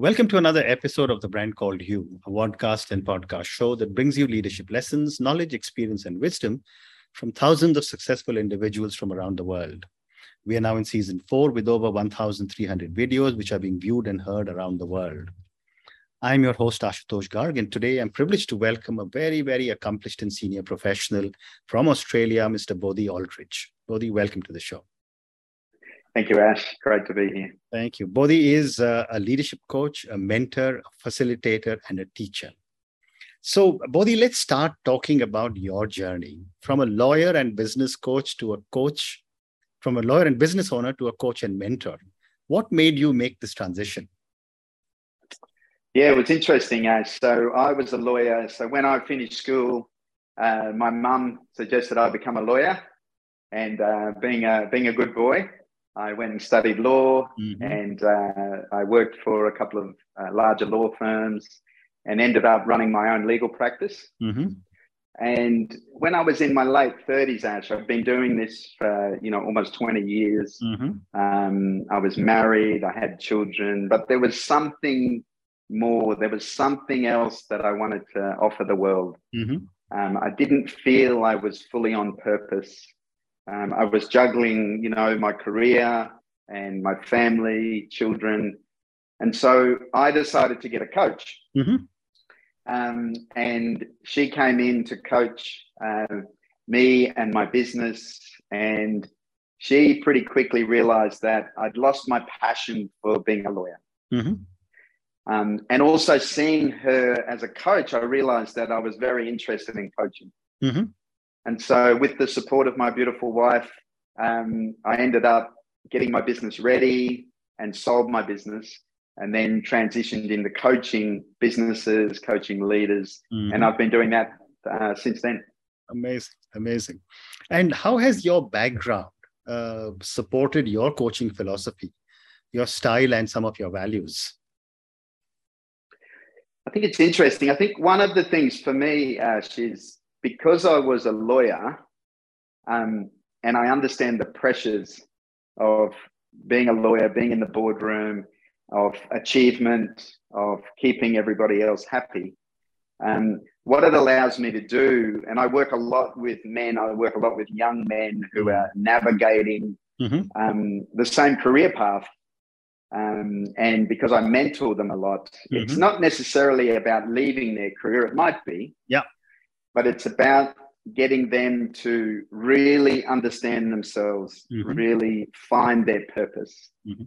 Welcome to another episode of The Brand Called You, a podcast and podcast show that brings you leadership lessons, knowledge, experience, and wisdom from thousands of successful individuals from around the world. We are now in season four with over 1,300 videos, which are being viewed and heard around the world. I'm your host, Ashutosh Garg, and today I'm privileged to welcome a very, very accomplished and senior professional from Australia, Mr. Bodhi Aldridge. Bodhi, welcome to the show. Thank you, Ash. Great to be here. Thank you. Bodhi is a, a leadership coach, a mentor, a facilitator, and a teacher. So, Bodhi, let's start talking about your journey from a lawyer and business coach to a coach, from a lawyer and business owner to a coach and mentor. What made you make this transition? Yeah, it was interesting, Ash. So, I was a lawyer. So, when I finished school, uh, my mum suggested I become a lawyer. And uh, being, a, being a good boy, I went and studied law mm-hmm. and uh, I worked for a couple of uh, larger law firms and ended up running my own legal practice. Mm-hmm. And when I was in my late 30s, Ash, I've been doing this for, you know, almost 20 years. Mm-hmm. Um, I was married, I had children, but there was something more. There was something else that I wanted to offer the world. Mm-hmm. Um, I didn't feel I was fully on purpose um, I was juggling, you know, my career and my family, children. And so I decided to get a coach. Mm-hmm. Um, and she came in to coach uh, me and my business. And she pretty quickly realized that I'd lost my passion for being a lawyer. Mm-hmm. Um, and also seeing her as a coach, I realized that I was very interested in coaching. Mm-hmm. And so, with the support of my beautiful wife, um, I ended up getting my business ready and sold my business and then transitioned into coaching businesses, coaching leaders. Mm-hmm. And I've been doing that uh, since then. Amazing, amazing. And how has your background uh, supported your coaching philosophy, your style, and some of your values? I think it's interesting. I think one of the things for me, Ash, is because I was a lawyer um, and I understand the pressures of being a lawyer, being in the boardroom, of achievement, of keeping everybody else happy. Um, what it allows me to do, and I work a lot with men, I work a lot with young men who are navigating mm-hmm. um, the same career path. Um, and because I mentor them a lot, mm-hmm. it's not necessarily about leaving their career. It might be. Yeah but it's about getting them to really understand themselves, mm-hmm. really find their purpose. Mm-hmm.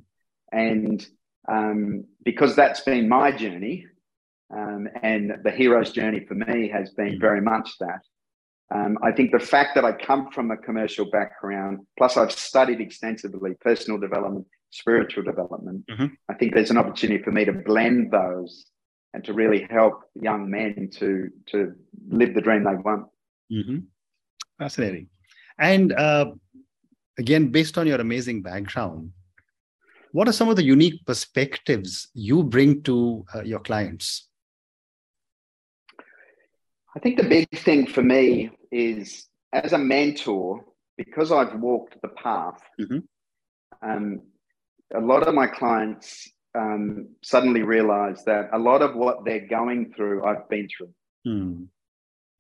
And um, because that's been my journey, um, and the hero's journey for me has been mm-hmm. very much that. Um, I think the fact that I come from a commercial background, plus I've studied extensively personal development, spiritual development, mm-hmm. I think there's an opportunity for me to blend those and to really help young men to to live the dream they want. Mm-hmm. Fascinating. And uh, again, based on your amazing background, what are some of the unique perspectives you bring to uh, your clients? I think the big thing for me is as a mentor, because I've walked the path, mm-hmm. um, a lot of my clients um, suddenly realize that a lot of what they're going through, I've been through. Mm.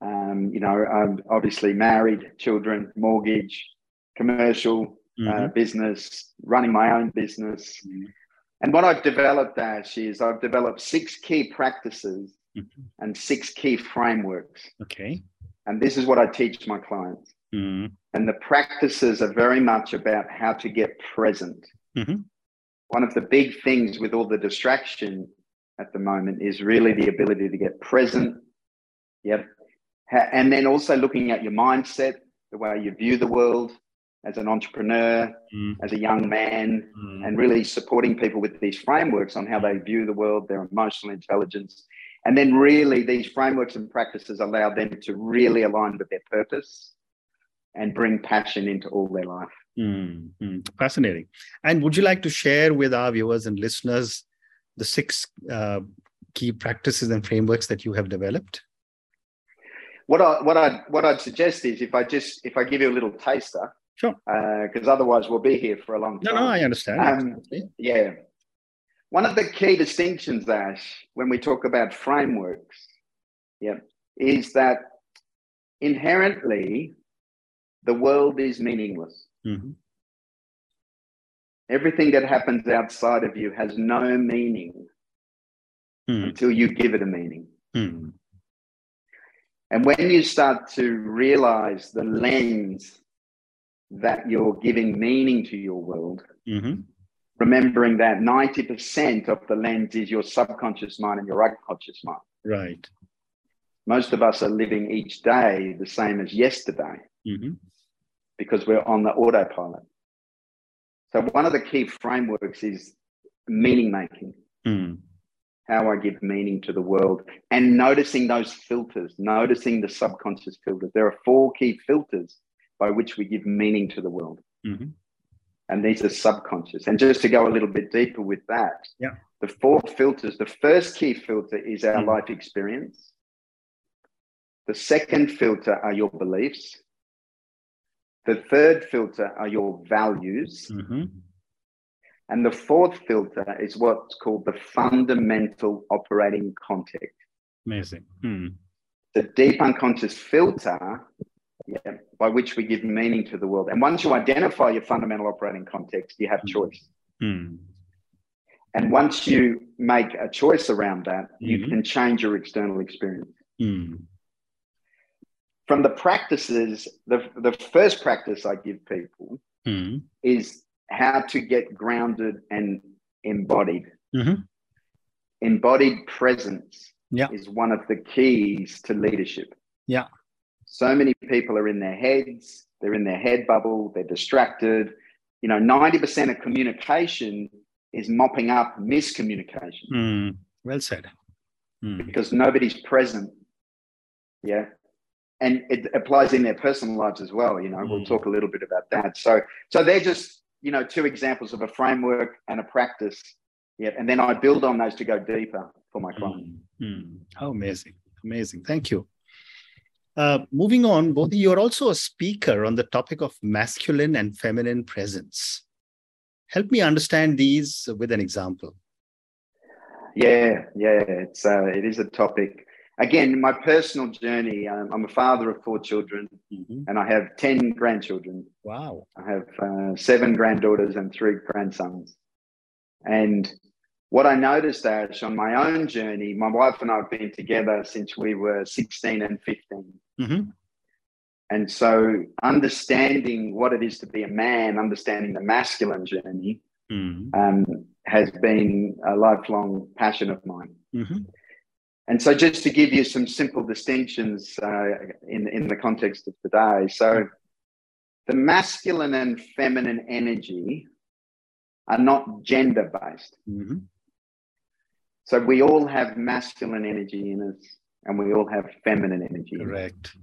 Um, you know, I'm obviously married, children, mortgage, commercial uh, mm-hmm. uh, business, running my own business. Mm-hmm. And what I've developed, Ash, is I've developed six key practices mm-hmm. and six key frameworks. Okay. And this is what I teach my clients. Mm-hmm. And the practices are very much about how to get present. Mm-hmm one of the big things with all the distraction at the moment is really the ability to get present. Yep. And then also looking at your mindset, the way you view the world as an entrepreneur, mm. as a young man, mm. and really supporting people with these frameworks on how they view the world, their emotional intelligence. And then really these frameworks and practices allow them to really align with their purpose and bring passion into all their life. Mm-hmm. Fascinating. And would you like to share with our viewers and listeners the six uh, key practices and frameworks that you have developed? What I what I what I'd suggest is if I just if I give you a little taster, sure, because uh, otherwise we'll be here for a long time. No, no, I understand. Um, yeah. one of the key distinctions, Ash, when we talk about frameworks, yeah, is that inherently the world is meaningless. Mm-hmm. Everything that happens outside of you has no meaning Mm. until you give it a meaning. Mm. And when you start to realize the lens that you're giving meaning to your world, Mm-hmm. remembering that 90% of the lens is your subconscious mind and your unconscious mind. Right. Most of us are living each day the same as yesterday Mm-hmm. Because we're on the autopilot. So, one of the key frameworks is meaning making, Mm. how I give meaning to the world, and noticing those filters, noticing the subconscious filters. There are four key filters by which we give meaning to the world. Mm-hmm. and these are subconscious. And just to go a little bit deeper with that, Yeah. the four filters. The first key filter is our Mm. life experience. The second filter are your beliefs. The third filter are your values. Mm-hmm. And the fourth filter is what's called the fundamental operating context. Amazing. Mm. The deep unconscious filter yeah, by which we give meaning to the world. And once you identify your fundamental operating context, you have Mm. choice. Mm. And once you make a choice around that, you Mhm. can change your external experience. Mm. From the practices, the, the first practice I give people Mm. is how to get grounded and embodied. Mm-hmm. Embodied presence Yeah. is one of the keys to leadership. Yeah. So many people are in their heads, they're in their head bubble, they're distracted. You know, 90% of communication is mopping up miscommunication. Mm. Well said. Mm. because nobody's present. Yeah. And it applies in their personal lives as well. You know, we'll Mm. talk a little bit about that. So, so they're just, you know, two examples of a framework and a practice. Yeah. And then I build on those to go deeper for my client. Mm. Mm. How amazing. Amazing. Thank you. Uh, moving on, Bodhi, you're also a speaker on the topic of masculine and feminine presence. Help me understand these with an example. Yeah. Yeah. It's, uh, it is a topic. Again, my personal journey, um, I'm a father of four children Mhm. and I have 10 grandchildren. Wow. I have uh, seven granddaughters and three grandsons. And what I noticed, Ash, on my own journey, my wife and I have been together since we were 16 and 15. Mm-hmm. And so, understanding what it is to be a man, understanding the masculine journey, Mm-hmm. um, has been a lifelong passion of mine. Mm-hmm. And so, just to give you some simple distinctions uh, in, in the context of today. So, the masculine and feminine energy are not gender based. Mm-hmm. So, we all have masculine energy in us and we all have feminine energy. Correct.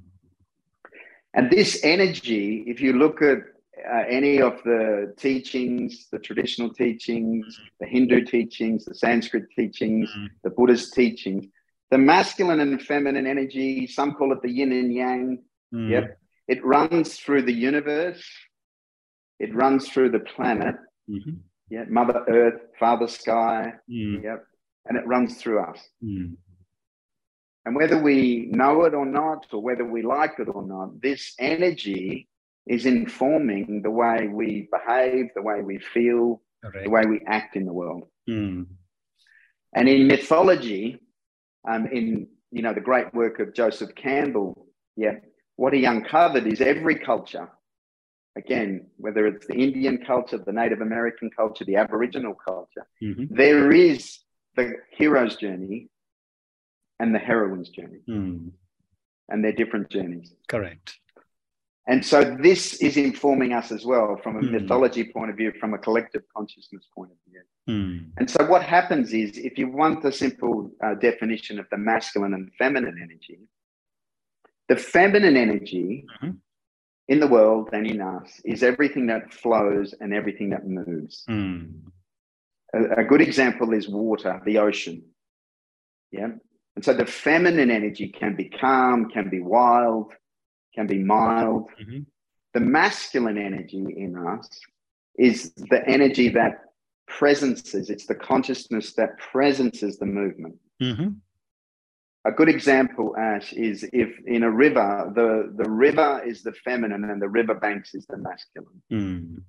And this energy, if you look at uh, any of the teachings, the traditional teachings, the Hindu teachings, the Sanskrit teachings, Mhm. the Buddhist teachings, the masculine and feminine energy, some call it the yin and yang, Mm. Yep. it runs through the universe, it runs through the planet, Mhm. yeah, Mother Earth, Father Sky, Mm. yep, and it runs through us. Mm. And whether we know it or not, or whether we like it or not, this energy is informing the way we behave, the way we feel, Correct. the way we act in the world. Mm. And in mythology, um, in you know the great work of Joseph Campbell, yeah, what he uncovered is every culture, again, whether it's the Indian culture, the Native American culture, the Aboriginal culture, Mhm. there is the hero's journey and the heroine's journey, Mm. and they're different journeys. Correct. And so this is informing us as well from a Hmm. mythology point of view, from a collective consciousness point of view. Mm. And so what happens is, if you want the simple uh, definition of the masculine and feminine energy, the feminine energy Mhm. in the world and in us is everything that flows and everything that moves. Mm. A, a good example is water, the ocean. Yeah. And so the feminine energy can be calm, can be wild, can be mild. Mhm. The masculine energy in us is the energy that presences, it's the consciousness that presences the movement. Mm-hmm. A good example, Ash, is if in a river, the, the river is the feminine and the river banks is the masculine. Mm.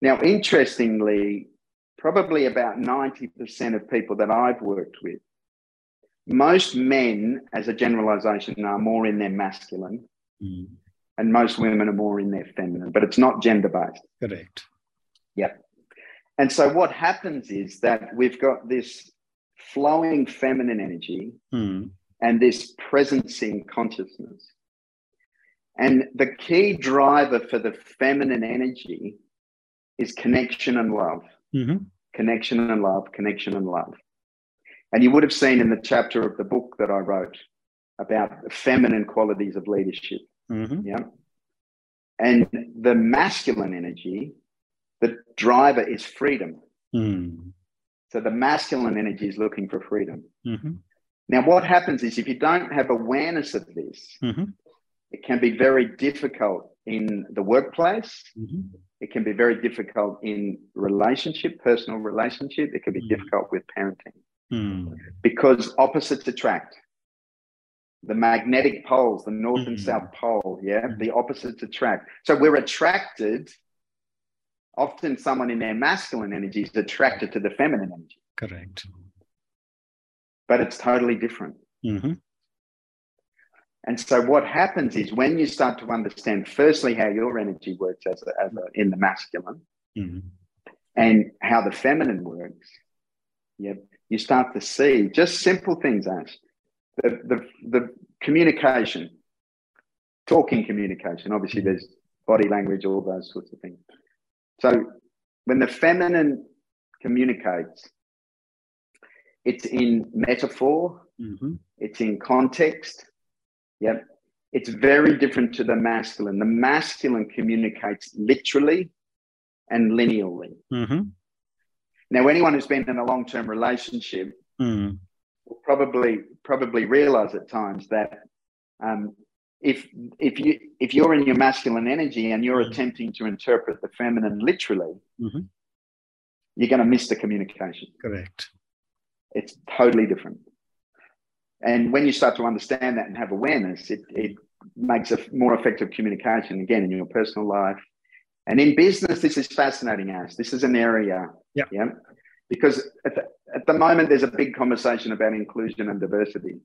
Now, interestingly, probably about 90% of people that I've worked with, most men, as a generalization, are more in their masculine, Mm. and most women are more in their feminine, but it's not gender based. Correct. Yep. And so what happens is that we've got this flowing feminine energy Mm. and this presencing consciousness. And the key driver for the feminine energy is connection and love. Mm-hmm. Connection and love, connection and love. And you would have seen in the chapter of the book that I wrote about the feminine qualities of leadership. Mm-hmm. Yeah. And the masculine energy, the driver is freedom. Mm. So the masculine energy is looking for freedom. Mm-hmm. Now, what happens is if you don't have awareness of this, Mm-hmm. it can be very difficult in the workplace. Mm-hmm. It can be very difficult in relationship, personal relationship. It can be Mhm. difficult with parenting Mm. because opposites attract. The magnetic poles, the north and Mhm. south pole, yeah, Mhm. the opposites attract. So we're attracted. Often, someone in their masculine energy is attracted to the feminine energy, Correct. but it's totally different. Mm-hmm. And so, what happens is when you start to understand, firstly, how your energy works as a, as a, in the masculine Mm-hmm. and how the feminine works, yeah, you start to see just simple things, Ash. The, the, the communication, talking communication, obviously, there's body language, all those sorts of things. So, when the feminine communicates, it's in metaphor, Mm-hmm. it's in context. Yep. It's very different to the masculine. The masculine communicates literally and linearly. Mm-hmm. Now, anyone who's been in a long-term relationship Mm. will probably probably realize at times that um, if if you if you're in your masculine energy and you're Mhm. attempting to interpret the feminine literally, Mhm. you're going to miss the communication. Correct. It's totally different. And when you start to understand that and have awareness, it, it makes a more effective communication again in your personal life. And in business, this is fascinating, Ash. This is an area. Yeah. Yeah. Because at the, at the moment, there's a big conversation about inclusion and diversity.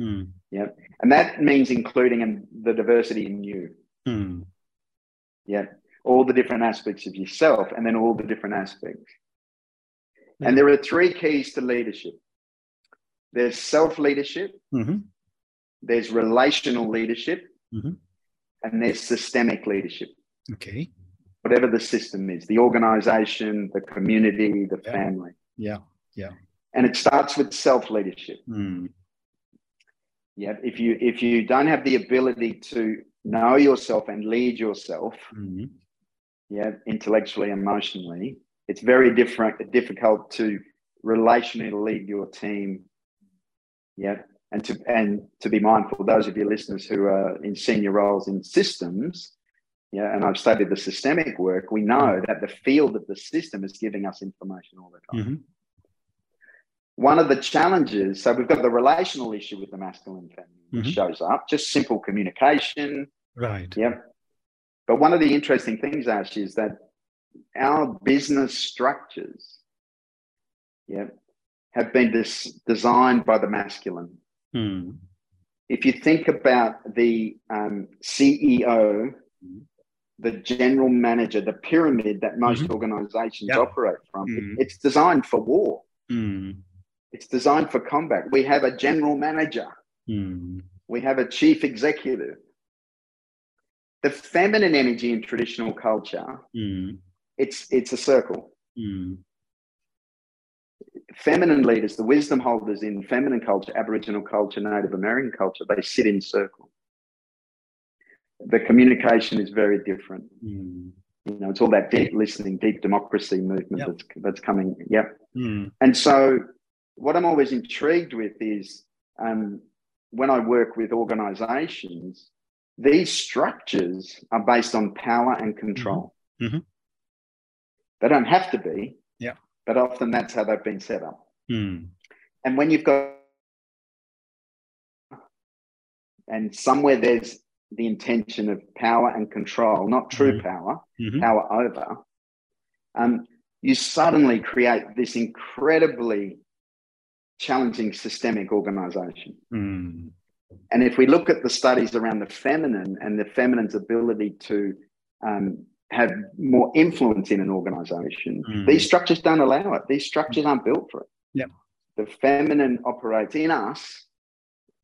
Mm. And that means including in the diversity in you. Mm. Yeah. All the different aspects of yourself and then all the different aspects. Yeah. And there are three keys to leadership there's self leadership, Mm-hmm. there's relational leadership, Mhm. and there's systemic leadership. Okay. Whatever the system is, the organization, the community, the Yeah. family. Yeah. Yeah. And it starts with self leadership. Mm. Yeah. If you if you don't have the ability to know yourself and lead yourself, Mm-hmm. yeah, intellectually, emotionally, it's very different, difficult to relationally lead your team. Yeah. And to and to be mindful, those of your listeners who are in senior roles in systems, yeah, and I've studied the systemic work, we know that the field of the system is giving us information all the time. Mm-hmm. One of the challenges, so we've got the relational issue with the masculine feminine, Mhm. shows up, just simple communication, Right. Yep. But one of the interesting things, Ash, is that our business structures, yep, have been dis- designed by the masculine. Mm. If you think about the um, CEO, Mhm. the general manager, the pyramid that most Mhm. organizations Yeah. operate from, Mhm. it's designed for war. Mm. It's designed for combat. We have a general manager. Mm. We have a chief executive. The feminine energy in traditional culture Mm. it's it's a circle. Mm. Feminine leaders, the wisdom holders in feminine culture, Aboriginal culture, Native American culture, they sit in circle. The communication is very different. Mm. You know, it's all that deep listening, deep democracy movement Yep. that's that's coming. Yep. Mm. And so, what I'm always intrigued with is um, when I work with organizations, these structures are based on power and control. Mhm. They don't have to be. Yeah. But often that's how they've been set up. Mm. And when you've got, and somewhere there's the intention of power and control, not true Mhm. power, Mhm. power over, um, you suddenly create this incredibly challenging systemic organization. Mm. And if we look at the studies around the feminine and the feminine's ability to um, have more influence in an organization, Mm. these structures don't allow it. These structures aren't built for it. Yep. The feminine operates in us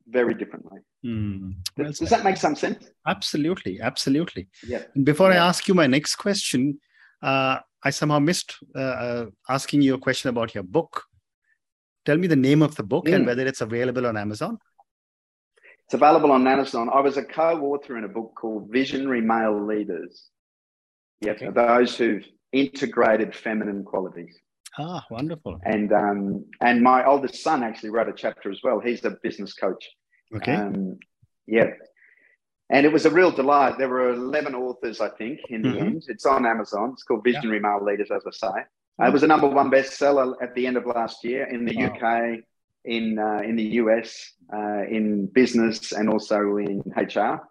very differently. Mm. Well Does that make some sense? Absolutely, absolutely. Yeah. Before I ask you my next question, uh, I somehow missed uh, uh, asking you a question about your book. Tell me the name of the book and Mm. whether it's available on Amazon. It's available on Amazon. I was a co-author in a book called Visionary Male Leaders. Yep, Okay. those who've integrated feminine qualities. Ah, wonderful. And um, and my oldest son actually wrote a chapter as well. He's a business coach. Okay. Um, yeah. And it was a real delight. There were 11 authors, I think, in the Mhm. end. It's on Amazon. It's called Yeah. Visionary Male Leaders, as I say. It was a number one bestseller at the end of last year in the Wow. UK, in uh, in the US, uh, in business, and also in HR.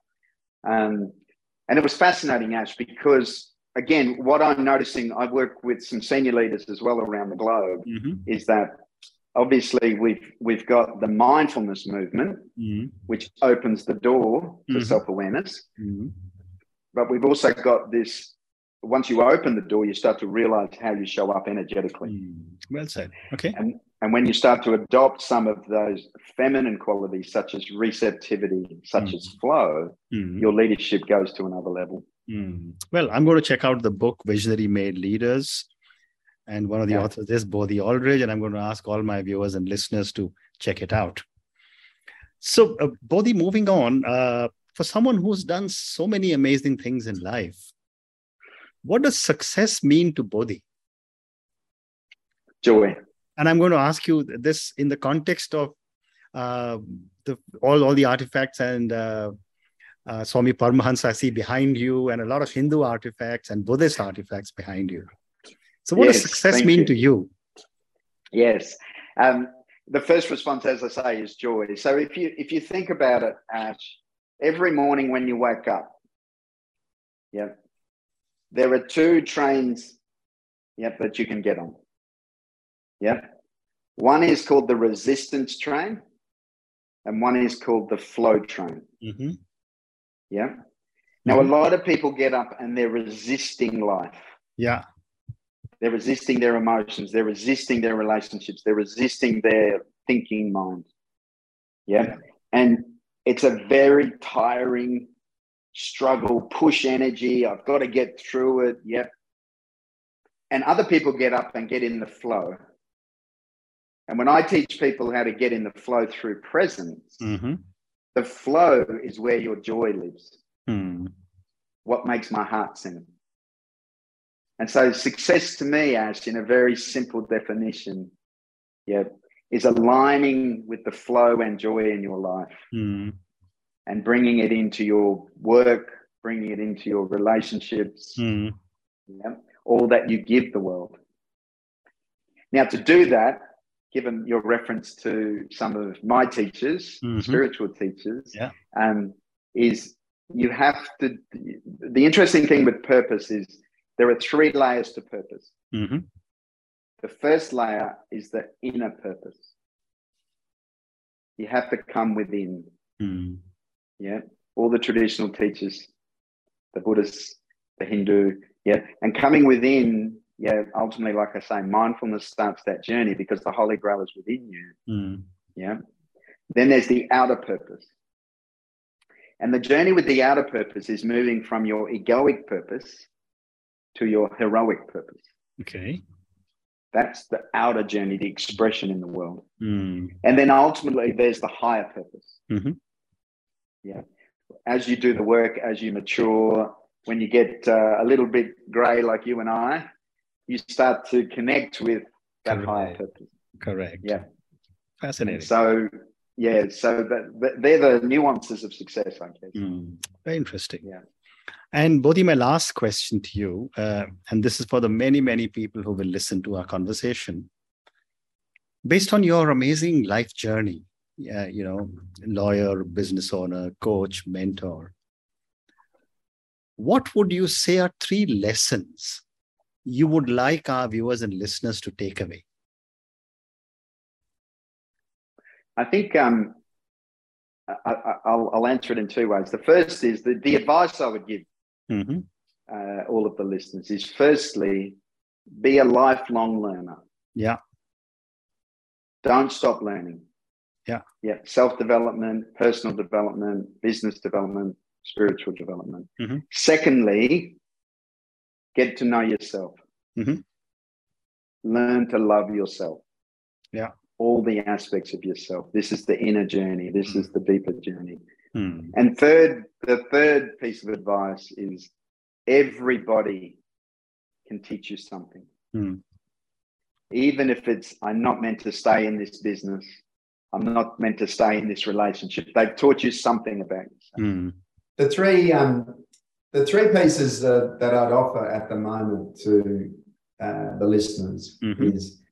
Um, and it was fascinating, Ash, because again, what I'm noticing, I work with some senior leaders as well around the globe, Mhm. is that obviously we've we've got the mindfulness movement, Mhm. which opens the door to Mhm. self-awareness, Mhm. but we've also got this. Once you open the door, you start to realize how you show up energetically. Mm. Well said. Okay. And, and when you start to adopt some of those feminine qualities, such as receptivity, such Mm. as flow, Mm. your leadership goes to another level. Mm. Well, I'm going to check out the book Visionary Male Leaders. And one of the Yeah. authors is Bodhi Aldridge, and I'm going to ask all my viewers and listeners to check it out. So, uh, Bodhi, moving on, uh, for someone who's done so many amazing things in life, what does success mean to Bodhi? Joy. And I'm going to ask you this in the context of uh, the all all the artifacts and uh, uh, Swami Paramahansa I see behind you, and a lot of Hindu artifacts and Buddhist artifacts behind you. So, what does success mean you. to you? Yes. Um, the first response, as I say, is joy. So if you if you think about it, Ash, every morning when you wake up, yeah, there are two trains, yep, that you can get on. Yeah. One is called the resistance train, and one is called the flow train. hmm Yeah. Now, a lot of people get up and they're resisting life. Yeah. They're resisting their emotions. They're resisting their relationships. They're resisting their thinking mind. Yeah. And it's a very tiring struggle, push energy. I've got to get through it. Yep. And other people get up and get in the flow. And when I teach people how to get in the flow through presence, hmm the flow is where your joy lives Hmm. what makes my heart sing. And so success to me, Ash, in a very simple definition, yeah, is aligning with the flow and joy in your life Hmm. And bringing it into your work, bringing it into your relationships, yeah, all that you give the world. Now, to do that, given your reference to some of my teachers, Mhm. spiritual teachers, Yeah. um, is you have to. The interesting thing with purpose is there are three layers to purpose. hmm The first layer is the inner purpose. You have to come within. Hmm. Yeah. All the traditional teachers, the Buddhists, the Hindu, yeah. And coming within, yeah, ultimately, like I say, mindfulness starts that journey because the Holy Grail is within you. Hmm. Yeah. Then there's the outer purpose. And the journey with the outer purpose is moving from your egoic purpose to your heroic purpose. Okay. That's the outer journey, the expression in the world. Hmm. And then ultimately, there's the higher purpose. Mhm. Yeah. As you do the work, as you mature, when you get uh, a little bit grey like you and I, you start to connect with that higher Correct. purpose. Correct. Yeah. Fascinating. So, yeah, so that, they're the nuances of success, I guess. Hmm. Very interesting. Yeah. And Bodhi, my last question to you, uh, and this is for the many, many people who will listen to our conversation. Based on your amazing life journey, uh, you know, lawyer, business owner, coach, mentor, what would you say are three lessons you would like our viewers and listeners to take away? I think um, I, will answer it in two ways. The first is that the advice I would give mm-hmm. uh, all of the listeners is firstly, be a lifelong learner. Yeah. Don't stop learning. Yeah. Yeah. Self development, personal development, business development, spiritual development. Mm-hmm. Secondly, get to know yourself. Mm-hmm. Learn to love yourself. Yeah. All the aspects of yourself. This is the inner journey. This mm-hmm. is the deeper journey. Mm. And third, the third piece of advice is everybody can teach you something. Mm. Even if it's, I'm not meant to stay in this business, I'm not meant to stay in this relationship. They've taught you something about yourself. Mm. The three, um, the three pieces uh, that I'd offer at the moment to uh, the listeners mm-hmm. is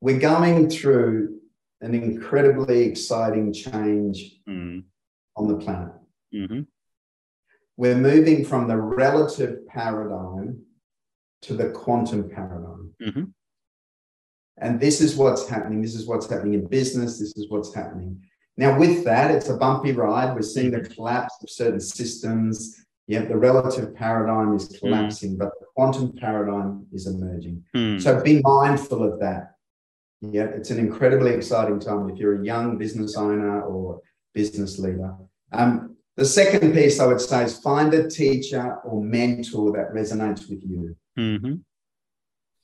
we're going through an incredibly exciting change mm on the planet. Mm-hmm. We're moving from the relative paradigm to the quantum paradigm. Mm-hmm. And this is what's happening. This is what's happening in business. This is what's happening. Now, with that, it's a bumpy ride. We're seeing the collapse of certain systems. Yeah, the relative paradigm is collapsing, mm. but the quantum paradigm is emerging. Mm. So be mindful of that. Yeah, it's an incredibly exciting time if you're a young business owner or business leader. Um, the second piece I would say is find a teacher or mentor that resonates with you. Mm-hmm.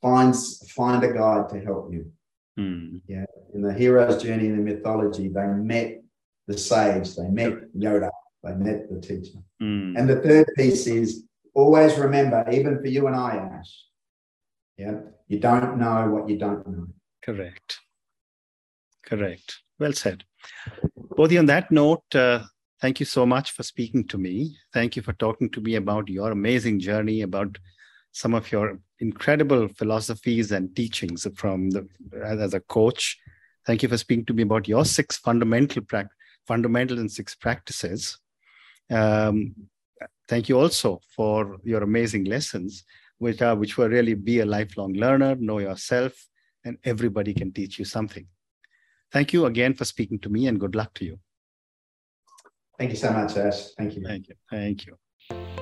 Find, find a guide to help you. Mm. Yeah, in the hero's journey in the mythology, they met the sage, they met Yoda, they met the teacher. Mm. And the third piece is always remember, even for you and I, Ash, yeah, you don't know what you don't know. Correct. Correct. Well said. Bodhi, on that note, uh, thank you so much for speaking to me. Thank you for talking to me about your amazing journey, about some of your incredible philosophies and teachings from the as a coach. Thank you for speaking to me about your six fundamental pra- fundamental and six practices. Um, thank you also for your amazing lessons, which are which were really be a lifelong learner, know yourself, and everybody can teach you something. Thank you again for speaking to me and good luck to you. Thank you so much, Ash. Thank you. Thank you. Thank you.